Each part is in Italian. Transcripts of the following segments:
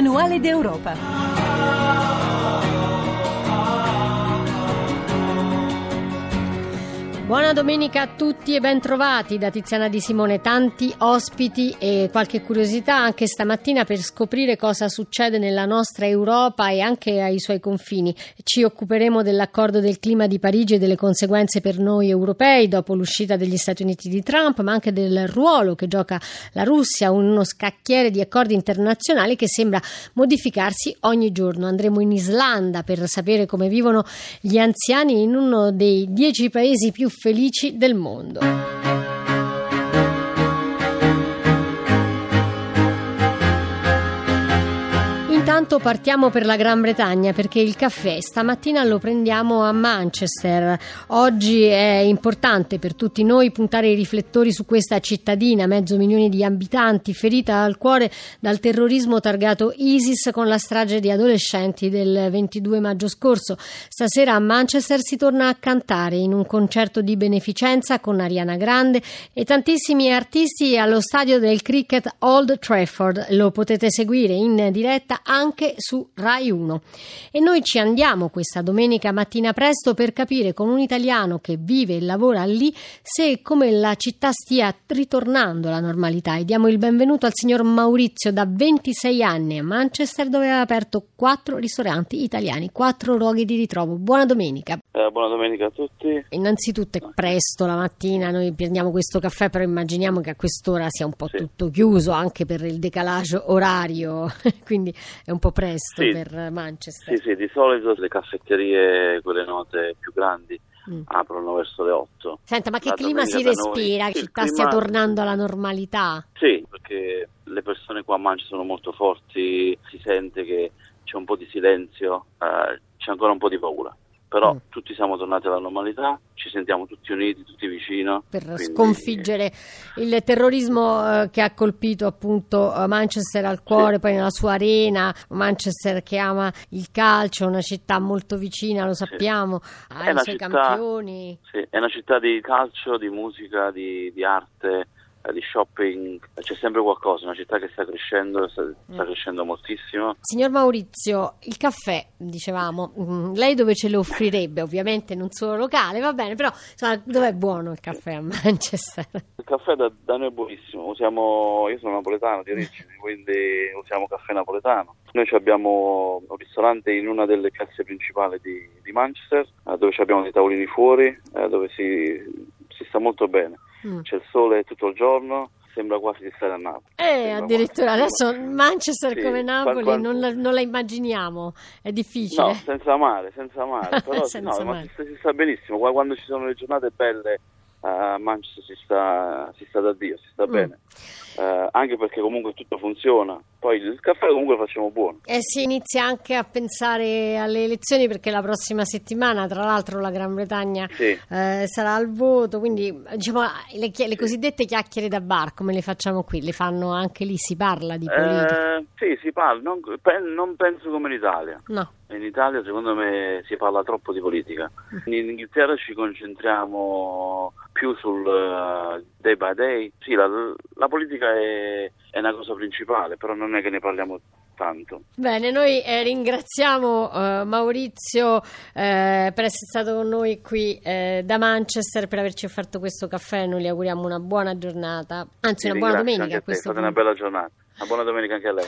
Manuale d'Europa. Buona domenica a tutti e bentrovati da Tiziana Di Simone. Tanti ospiti e qualche curiosità anche stamattina per scoprire cosa succede nella nostra Europa e anche ai suoi confini. Ci occuperemo dell'accordo del clima di Parigi e delle conseguenze per noi europei dopo l'uscita degli Stati Uniti di Trump, ma anche del ruolo che gioca la Russia, uno scacchiere di accordi internazionali che sembra modificarsi ogni giorno. Andremo in Islanda per sapere come vivono gli anziani in uno dei dieci paesi più felici del mondo. Intanto partiamo per la Gran Bretagna perché il caffè stamattina lo prendiamo a Manchester. Oggi è importante per tutti noi puntare i riflettori su questa cittadina, mezzo milione di abitanti, ferita al cuore dal terrorismo targato ISIS con la strage di adolescenti del 22 maggio scorso. Stasera a Manchester si torna a cantare in un concerto di beneficenza con Ariana Grande e tantissimi artisti allo stadio del cricket Old Trafford. Lo potete seguire in diretta anche su Rai 1. E noi ci andiamo questa domenica mattina presto per capire con un italiano che vive e lavora lì se e come la città stia ritornando alla normalità. E diamo il benvenuto al signor Maurizio da 26 anni a Manchester dove ha aperto quattro ristoranti italiani, quattro luoghi di ritrovo. Buona domenica. Eh, buona domenica a tutti. Innanzitutto è presto la mattina, noi prendiamo questo caffè, però immaginiamo che a quest'ora sia un po' Sì. tutto chiuso anche per il decalage orario, quindi è un po' presto Sì. per Manchester. Sì, sì, di solito le caffetterie, quelle note più grandi, Mm. aprono verso le 8. Senta, ma che La clima si noi- respira? Il città clima- stia tornando alla normalità? Sì, perché le persone qua a Manchester sono molto forti, si sente che c'è un po' di silenzio, eh, c'è ancora un po' di paura. Però Mm. tutti siamo tornati alla normalità, ci sentiamo tutti uniti, tutti vicino. per quindi- sconfiggere il terrorismo eh, che ha colpito appunto eh, Manchester al cuore, poi nella sua arena, Manchester che ama il calcio, una città molto vicina, lo sappiamo, ha È i una suoi città- campioni. Sì, è una città di calcio, di musica, di, di arte, di shopping, c'è sempre qualcosa, una città che sta crescendo, sta, sta Mm. crescendo moltissimo. Signor Maurizio, il caffè, dicevamo, mm, lei dove ce lo offrirebbe? Ovviamente in un suo locale, va bene, però insomma, dov'è buono il caffè a Manchester? Il caffè da, da noi è buonissimo, usiamo, io sono napoletano di origine, quindi usiamo caffè napoletano. Noi abbiamo un ristorante in una delle piazze principali di, di Manchester, eh, dove abbiamo dei tavolini fuori, eh, dove si, si sta molto bene. Mm. C'è il sole tutto il giorno, sembra quasi di stare a Napoli. Eh, Sembra addirittura quasi- adesso Manchester Sì, come Napoli quando- non, la, non la immaginiamo, è difficile. No, senza mare, senza mare, però Senza no, ma mare. si, sta, si sta benissimo, Qua- quando ci sono le giornate belle a Manchester si sta, si sta da Dio, si sta Mm. bene, Eh, anche perché comunque tutto funziona, poi il caffè comunque lo facciamo buono. E si inizia anche a pensare alle elezioni perché la prossima settimana, tra l'altro, la Gran Bretagna Sì. eh, sarà al voto, quindi diciamo le, chi- le cosiddette chiacchiere da bar, come le facciamo qui, le fanno anche lì, si parla di politica. Eh, sì, si parla, non, pe- non penso come in Italia. No. In Italia secondo me si parla troppo di politica. Mm. In Inghilterra ci concentriamo più sul eh, day by day. Sì, la, la politica è, è una cosa principale, però non è che ne parliamo tanto. Bene, noi eh, ringraziamo eh, Maurizio eh, per essere stato con noi qui eh, da Manchester, per averci offerto questo caffè. Noi gli auguriamo una buona giornata, anzi Vi una buona domenica anche a a te, questo fate una bella giornata. Una buona domenica anche a lei.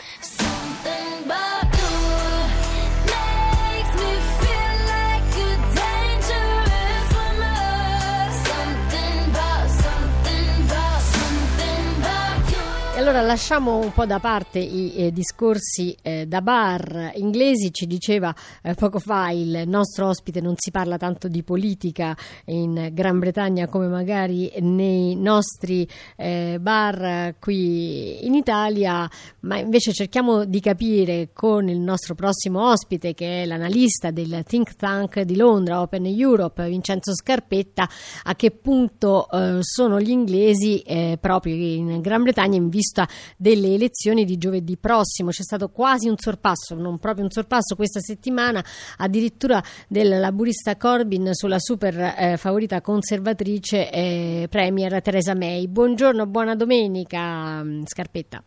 Allora lasciamo un po' da parte i eh, discorsi eh, da bar. Inglesi, ci diceva eh, poco fa il nostro ospite non si parla tanto di politica in Gran Bretagna come magari nei nostri eh, bar eh, qui in Italia, ma invece cerchiamo di capire con il nostro prossimo ospite che è l'analista del think tank di Londra, Open Europe, Vincenzo Scarpetta, a che punto eh, sono gli inglesi proprio in Gran Bretagna in vista delle elezioni di giovedì prossimo. C'è stato quasi un sorpasso, non proprio un sorpasso questa settimana, addirittura del laburista Corbyn sulla super eh, favorita conservatrice eh, Premier Theresa May. Buongiorno, buona domenica, mm, Scarpetta.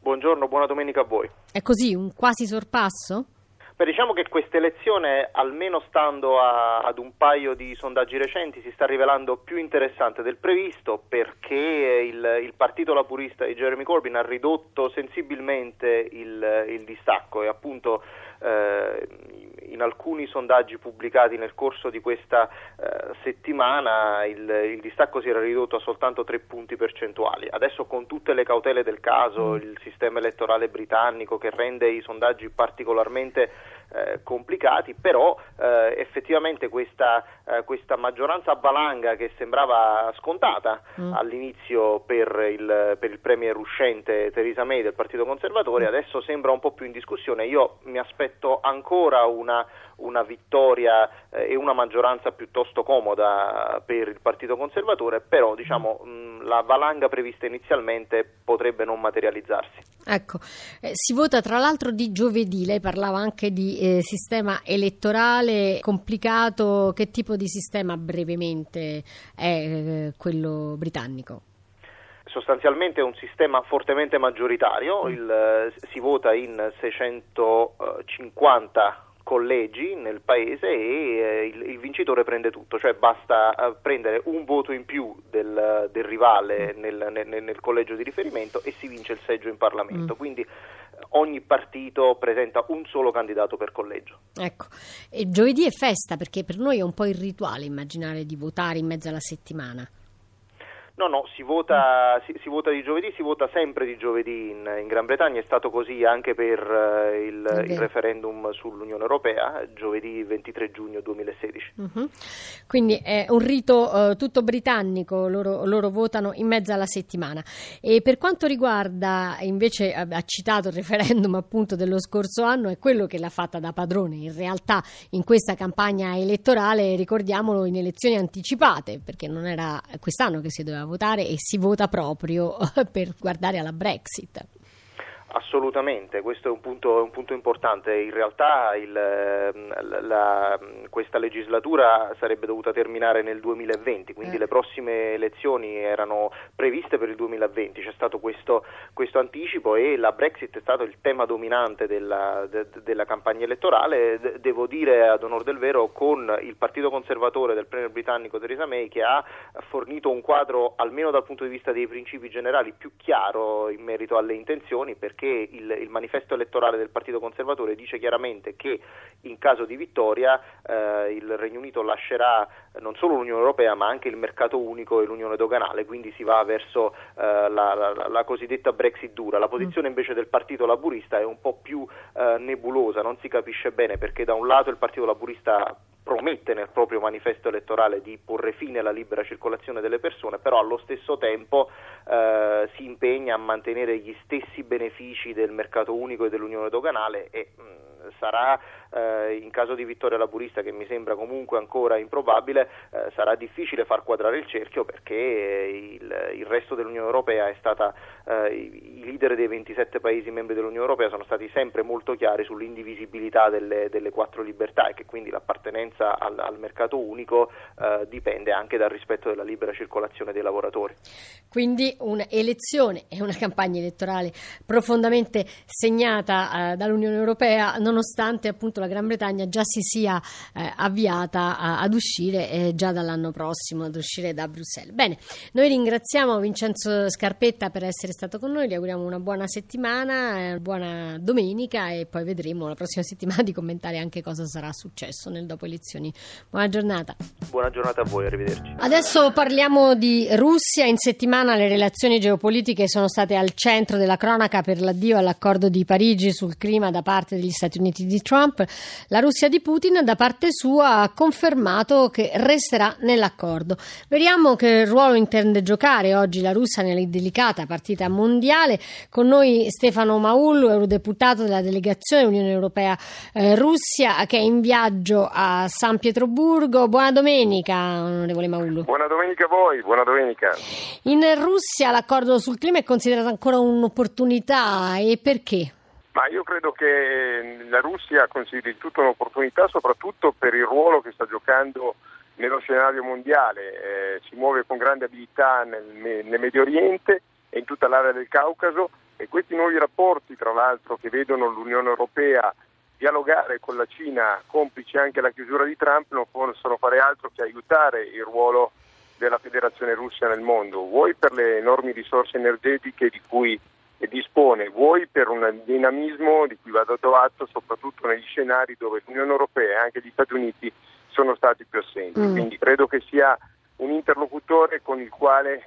Buongiorno, buona domenica a voi. È così, un quasi sorpasso? Beh, diciamo che questa elezione, almeno stando a- ad un paio di sondaggi recenti, si sta rivelando più interessante del previsto perché il, il partito laburista di Jeremy Corbyn ha ridotto sensibilmente il, il distacco e appunto eh, in alcuni sondaggi pubblicati nel corso di questa eh, settimana il, il distacco si era ridotto a soltanto tre punti percentuali. Adesso con tutte le cautele del caso, il sistema elettorale britannico che rende i sondaggi particolarmente eh, complicati, però eh, effettivamente questa, eh, questa maggioranza valanga che sembrava scontata Mm. all'inizio per il, per il premier uscente Theresa May del Partito Conservatore adesso sembra un po' più in discussione. Io mi aspetto ancora una, una vittoria eh, e una maggioranza piuttosto comoda per il Partito Conservatore, però diciamo mh, la valanga prevista inizialmente potrebbe non materializzarsi. Ecco, eh, si vota tra l'altro di giovedì, lei parlava anche di eh, sistema elettorale complicato, che tipo di sistema brevemente è eh, quello britannico? Sostanzialmente è un sistema fortemente maggioritario, il, eh, si vota in 650 collegi nel paese e eh, il, il vincitore prende tutto, cioè basta eh, prendere un voto in più del, del rivale nel, nel- nel collegio di riferimento e si vince il seggio in Parlamento. Mm. Quindi eh, ogni partito presenta un solo candidato per collegio. Ecco, e giovedì è festa perché per noi è un po' il rituale immaginare di votare in mezzo alla settimana. No, no, si vota, si, si vota di giovedì, si vota sempre di giovedì in, in Gran Bretagna, è stato così anche per eh, il, È il referendum sull'Unione Europea, giovedì 23 giugno 2016. Mhm. Quindi è un rito eh, tutto britannico, loro, loro votano in mezzo alla settimana. E per quanto riguarda, invece, ha citato il referendum appunto dello scorso anno, è quello che l'ha fatta da padrone. In realtà in questa campagna elettorale, ricordiamolo, in elezioni anticipate, perché non era quest'anno che si doveva votare e si vota proprio per guardare alla Brexit. Assolutamente, questo è un punto, un punto importante. In realtà il, ehm, la- questa legislatura sarebbe dovuta terminare nel 2020, quindi Eh. le prossime elezioni erano previste per il 2020. C'è stato questo, questo anticipo e la Brexit è stato il tema dominante della, de- della campagna elettorale. De- devo dire ad onor del vero con il Partito Conservatore del Premier britannico Theresa May che ha fornito un quadro, almeno dal punto di vista dei principi generali, più chiaro in merito alle intenzioni perché il, il manifesto elettorale del Partito Conservatore dice chiaramente che in caso di vittoria eh, il Regno Unito lascerà eh, non solo l'Unione Europea ma anche il mercato unico e l'Unione doganale, quindi si va verso eh, la, la- la cosiddetta Brexit dura. La posizione invece del Partito Laburista è un po' più eh, nebulosa, non si capisce bene perché da un lato il Partito Laburista promette nel proprio manifesto elettorale di porre fine alla libera circolazione delle persone, però allo stesso tempo eh, si impegna a mantenere gli stessi benefici del mercato unico e dell'unione doganale e mh, sarà eh, in caso di vittoria laburista che mi sembra comunque ancora improbabile eh, sarà difficile far quadrare il cerchio perché eh, il, il resto dell'Unione Europea è stata eh, i, leader dei 27 paesi membri dell'Unione Europea sono stati sempre molto chiari sull'indivisibilità delle, delle quattro libertà e che quindi l'appartenenza al, al mercato unico eh, dipende anche dal rispetto della libera circolazione dei lavoratori. Quindi un'elezione e una campagna elettorale profondamente segnata eh, dall'Unione Europea, nonostante appunto la Gran Bretagna già si sia eh, avviata a- ad uscire eh, già dall'anno prossimo, ad uscire da Bruxelles. Bene, noi ringraziamo Vincenzo Scarpetta per essere stato con noi, gli auguriamo una buona settimana, eh, buona domenica e poi vedremo la prossima settimana di commentare anche cosa sarà successo nel dopo elezioni. Buona giornata. Buona giornata a voi, arrivederci. Adesso parliamo di Russia. In settimana le relazioni geopolitiche sono state al centro della cronaca per l'addio all'accordo di Parigi sul clima da parte degli Stati Uniti di Trump. La Russia di Putin, da parte sua, ha confermato che resterà nell'accordo. Vediamo che ruolo intende giocare oggi la Russia nella delicata partita mondiale. Con noi Stefano Maullo, eurodeputato della delegazione Unione Europea eh, Russia, che è in viaggio a San Pietroburgo. Buona domenica, onorevole Maullo. Buona domenica a voi, buona domenica. In Russia l'accordo sul clima è considerato ancora un'opportunità e perché? Ma io credo che la Russia consideri tutto un'opportunità soprattutto per il ruolo che sta giocando nello scenario mondiale. Eh, si muove con grande abilità nel, nel Medio Oriente e in tutta l'area del Caucaso e questi nuovi rapporti, tra l'altro, che vedono l'Unione Europea dialogare con la Cina, complice anche la chiusura di Trump, non possono fare altro che aiutare il ruolo della Federazione Russa nel mondo, vuoi per le enormi risorse energetiche di cui dispone, vuoi per un dinamismo di cui va dato atto soprattutto negli scenari dove l'Unione Europea e anche gli Stati Uniti sono stati più assenti. Mm. Quindi credo che sia un interlocutore con il quale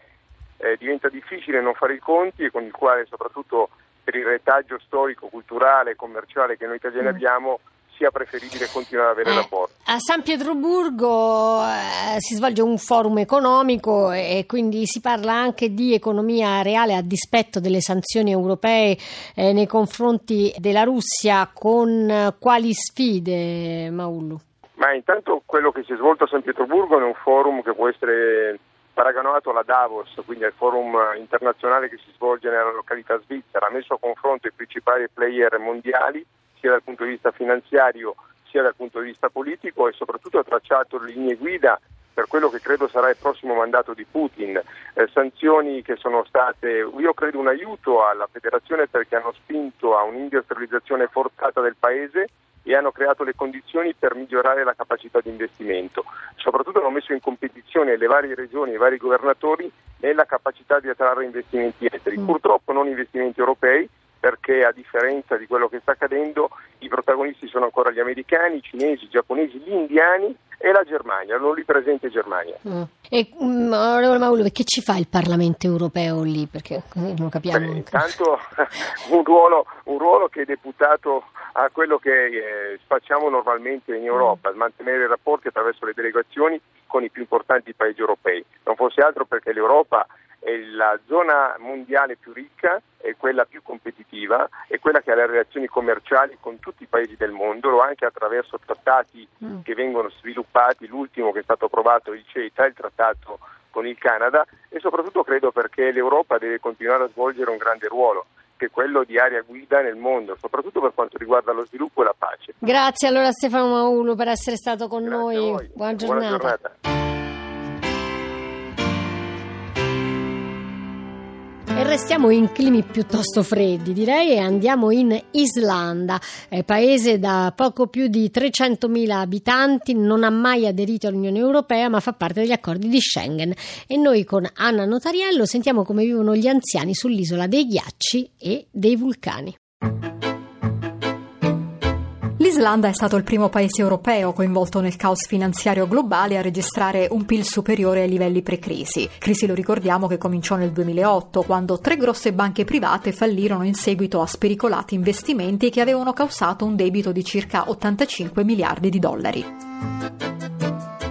eh, diventa difficile non fare i conti e con il quale soprattutto per il retaggio storico, culturale e commerciale che noi italiani Mm. abbiamo sia preferibile continuare ad avere Eh, rapporti. a San Pietroburgo eh, si svolge un forum economico e quindi si parla anche di economia reale a dispetto delle sanzioni europee eh, nei confronti della Russia. Con eh, quali sfide, Maullu? Ma intanto quello che si è svolto a San Pietroburgo è un forum che può essere paragonato alla Davos, quindi al forum internazionale che si svolge nella località svizzera, ha messo a confronto i principali player mondiali sia dal punto di vista finanziario sia dal punto di vista politico e soprattutto ha tracciato linee guida per quello che credo sarà il prossimo mandato di Putin, eh, sanzioni che sono state, io credo, un aiuto alla federazione perché hanno spinto a un'industrializzazione forzata del paese e hanno creato le condizioni per migliorare la capacità di investimento. Soprattutto hanno messo in competizione le varie regioni e i vari governatori nella capacità di attrarre investimenti esteri. Mm. Purtroppo non investimenti europei perché a differenza di quello che sta accadendo i protagonisti sono ancora gli americani, i cinesi, i giapponesi, gli indiani e la Germania, non lì presente Germania. Mm. E, mm, onorevole Maullu, che ci fa il Parlamento europeo lì? Perché così non capiamo. Beh, intanto un ruolo, un ruolo che è deputato a quello che eh, facciamo normalmente in Europa, mantenere i rapporti attraverso le delegazioni con i più importanti paesi europei. Non fosse altro perché l'Europa è la zona mondiale più ricca, è quella più competitiva, è quella che ha le relazioni commerciali con tutti i paesi del mondo, lo anche attraverso trattati Mm. che vengono sviluppati, l'ultimo che è stato approvato, il CETA, il trattato con il Canada e soprattutto credo perché l'Europa deve continuare a svolgere un grande ruolo che è quello di area guida nel mondo, soprattutto per quanto riguarda lo sviluppo e la pace. Grazie allora Stefano Maullu per essere stato con Grazie noi. Buona Buona giornata. Restiamo in climi piuttosto freddi, direi, e andiamo in Islanda, paese da poco più di 300.000 abitanti, non ha mai aderito all'Unione Europea, ma fa parte degli accordi di Schengen. E noi con Anna Notariello sentiamo come vivono gli anziani sull'isola dei ghiacci e dei vulcani. L'Islanda è stato il primo paese europeo coinvolto nel caos finanziario globale a registrare un PIL superiore ai livelli pre-crisi. Crisi, lo ricordiamo, che cominciò nel 2008, quando tre grosse banche private fallirono in seguito a spericolati investimenti che avevano causato un debito di circa 85 miliardi di dollari.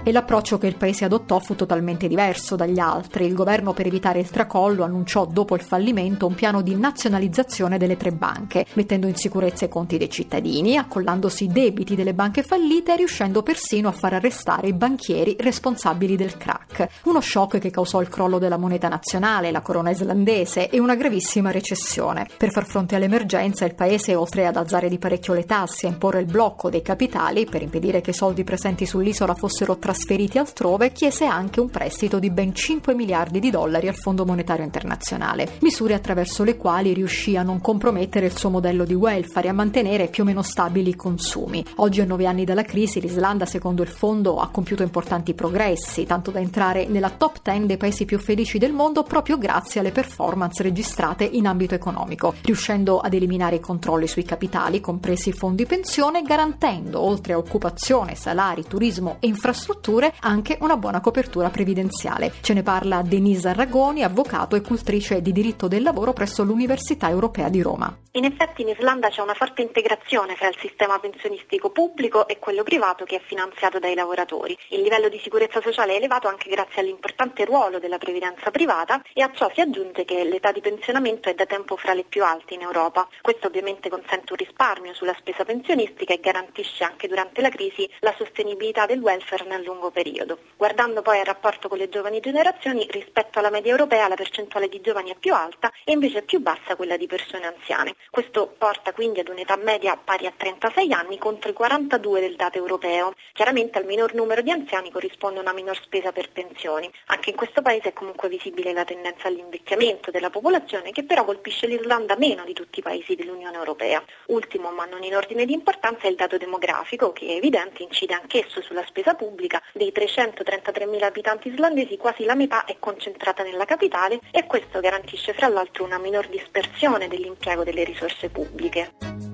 E l'approccio che il paese adottò fu totalmente diverso dagli altri. Il governo, per evitare il tracollo, annunciò dopo il fallimento un piano di nazionalizzazione delle tre banche, mettendo in sicurezza i conti dei cittadini, accollandosi i debiti delle banche fallite e riuscendo persino a far arrestare i banchieri responsabili del crack. Uno shock che causò il crollo della moneta nazionale, la corona islandese e una gravissima recessione. Per far fronte all'emergenza, il paese, oltre ad alzare di parecchio le tasse e imporre il blocco dei capitali per impedire che i soldi presenti sull'isola fossero trasferiti altrove, chiese anche un prestito di ben 5 miliardi di dollari al Fondo Monetario Internazionale, misure attraverso le quali riuscì a non compromettere il suo modello di welfare e a mantenere più o meno stabili i consumi. Oggi, a nove anni dalla crisi, l'Islanda, secondo il fondo, ha compiuto importanti progressi, tanto da entrare nella top 10 dei paesi più felici del mondo proprio grazie alle performance registrate in ambito economico, riuscendo ad eliminare i controlli sui capitali, compresi i fondi pensione, garantendo, oltre a occupazione, salari, turismo e infrastrutture, anche una buona copertura previdenziale. Ce ne parla Denise Arragoni, avvocato e cultrice di diritto del lavoro presso l'Università Europea di Roma. In effetti in Islanda c'è una forte integrazione fra il sistema pensionistico pubblico e quello privato che è finanziato dai lavoratori. Il livello di sicurezza sociale è elevato anche grazie all'importante ruolo della previdenza privata e a ciò si aggiunge che l'età di pensionamento è da tempo fra le più alte in Europa. Questo ovviamente consente un risparmio sulla spesa pensionistica e garantisce anche durante la crisi la sostenibilità del welfare nel lungo periodo. Guardando poi il rapporto con le giovani generazioni, rispetto alla media europea la percentuale di giovani è più alta e invece è più bassa quella di persone anziane. Questo porta quindi ad un'età media pari a 36 anni contro i 42 del dato europeo. Chiaramente al minor numero di anziani corrisponde una minor spesa per pensioni. Anche in questo paese è comunque visibile la tendenza all'invecchiamento della popolazione che però colpisce l'Irlanda meno di tutti i paesi dell'Unione Europea. Ultimo, ma non in ordine di importanza, è il dato demografico che è evidente incide anch'esso sulla spesa pubblica. Dei 333.000 abitanti islandesi quasi la metà è concentrata nella capitale e questo garantisce fra l'altro una minor dispersione dell'impiego delle risorse pubbliche.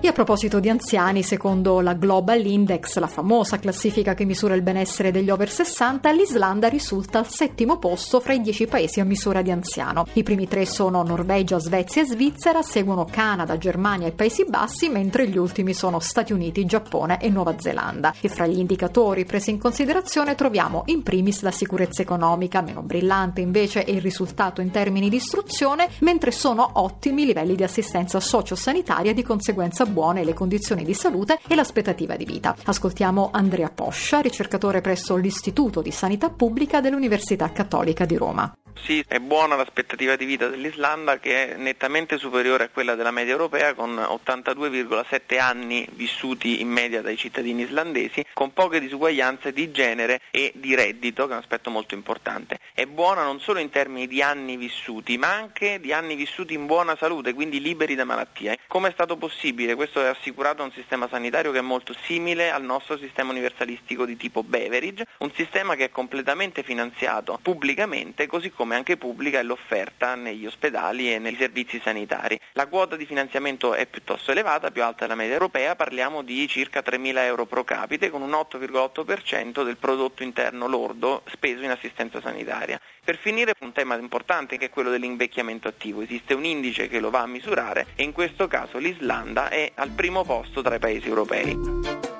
E a proposito di anziani, secondo la Global Index, la famosa classifica che misura il benessere degli over 60, l'Islanda risulta al settimo posto fra i dieci paesi a misura di anziano. I primi tre sono Norvegia, Svezia e Svizzera, seguono Canada, Germania e Paesi Bassi, mentre gli ultimi sono Stati Uniti, Giappone e Nuova Zelanda. E fra gli indicatori presi in considerazione troviamo in primis la sicurezza economica, meno brillante invece è il risultato in termini di istruzione, mentre sono ottimi i livelli di assistenza sociosanitaria di conseguenza buone le condizioni di salute e l'aspettativa di vita. Ascoltiamo Andrea Poscia, ricercatore presso l'Istituto di Sanità Pubblica dell'Università Cattolica di Roma. Sì, è buona l'aspettativa di vita dell'Islanda che è nettamente superiore a quella della media europea con 82,7 anni vissuti in media dai cittadini islandesi, con poche disuguaglianze di genere e di reddito, che è un aspetto molto importante. È buona non solo in termini di anni vissuti, ma anche di anni vissuti in buona salute, quindi liberi da malattie. Come è stato possibile? Questo è assicurato a un sistema sanitario che è molto simile al nostro sistema universalistico di tipo Beveridge, un sistema che è completamente finanziato pubblicamente, così come anche pubblica è l'offerta negli ospedali e nei servizi sanitari. La quota di finanziamento è piuttosto elevata, più alta della media europea, parliamo di circa 3.000 euro pro capite con un 8,8% del prodotto interno lordo speso in assistenza sanitaria. Per finire un tema importante che è quello dell'invecchiamento attivo, esiste un indice che lo va a misurare e in questo caso l'Islanda è al primo posto tra i paesi europei.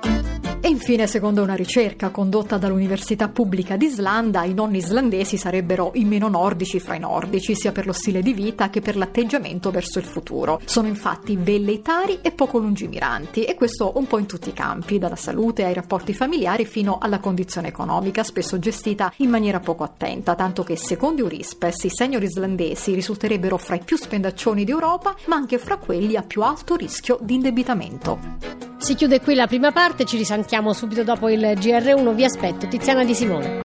E infine, secondo una ricerca condotta dall'Università Pubblica d'Islanda, i nonni islandesi sarebbero i meno nordici fra i nordici, sia per lo stile di vita che per l'atteggiamento verso il futuro. Sono infatti velleitari e poco lungimiranti, e questo un po' in tutti i campi, dalla salute ai rapporti familiari fino alla condizione economica, spesso gestita in maniera poco attenta, tanto che secondo Eurispes i senior islandesi risulterebbero fra i più spendaccioni d'Europa, ma anche fra quelli a più alto rischio di indebitamento. Si chiude qui la prima parte, ci risanchiamo subito dopo il GR1. Vi aspetto, Tiziana Di Simone.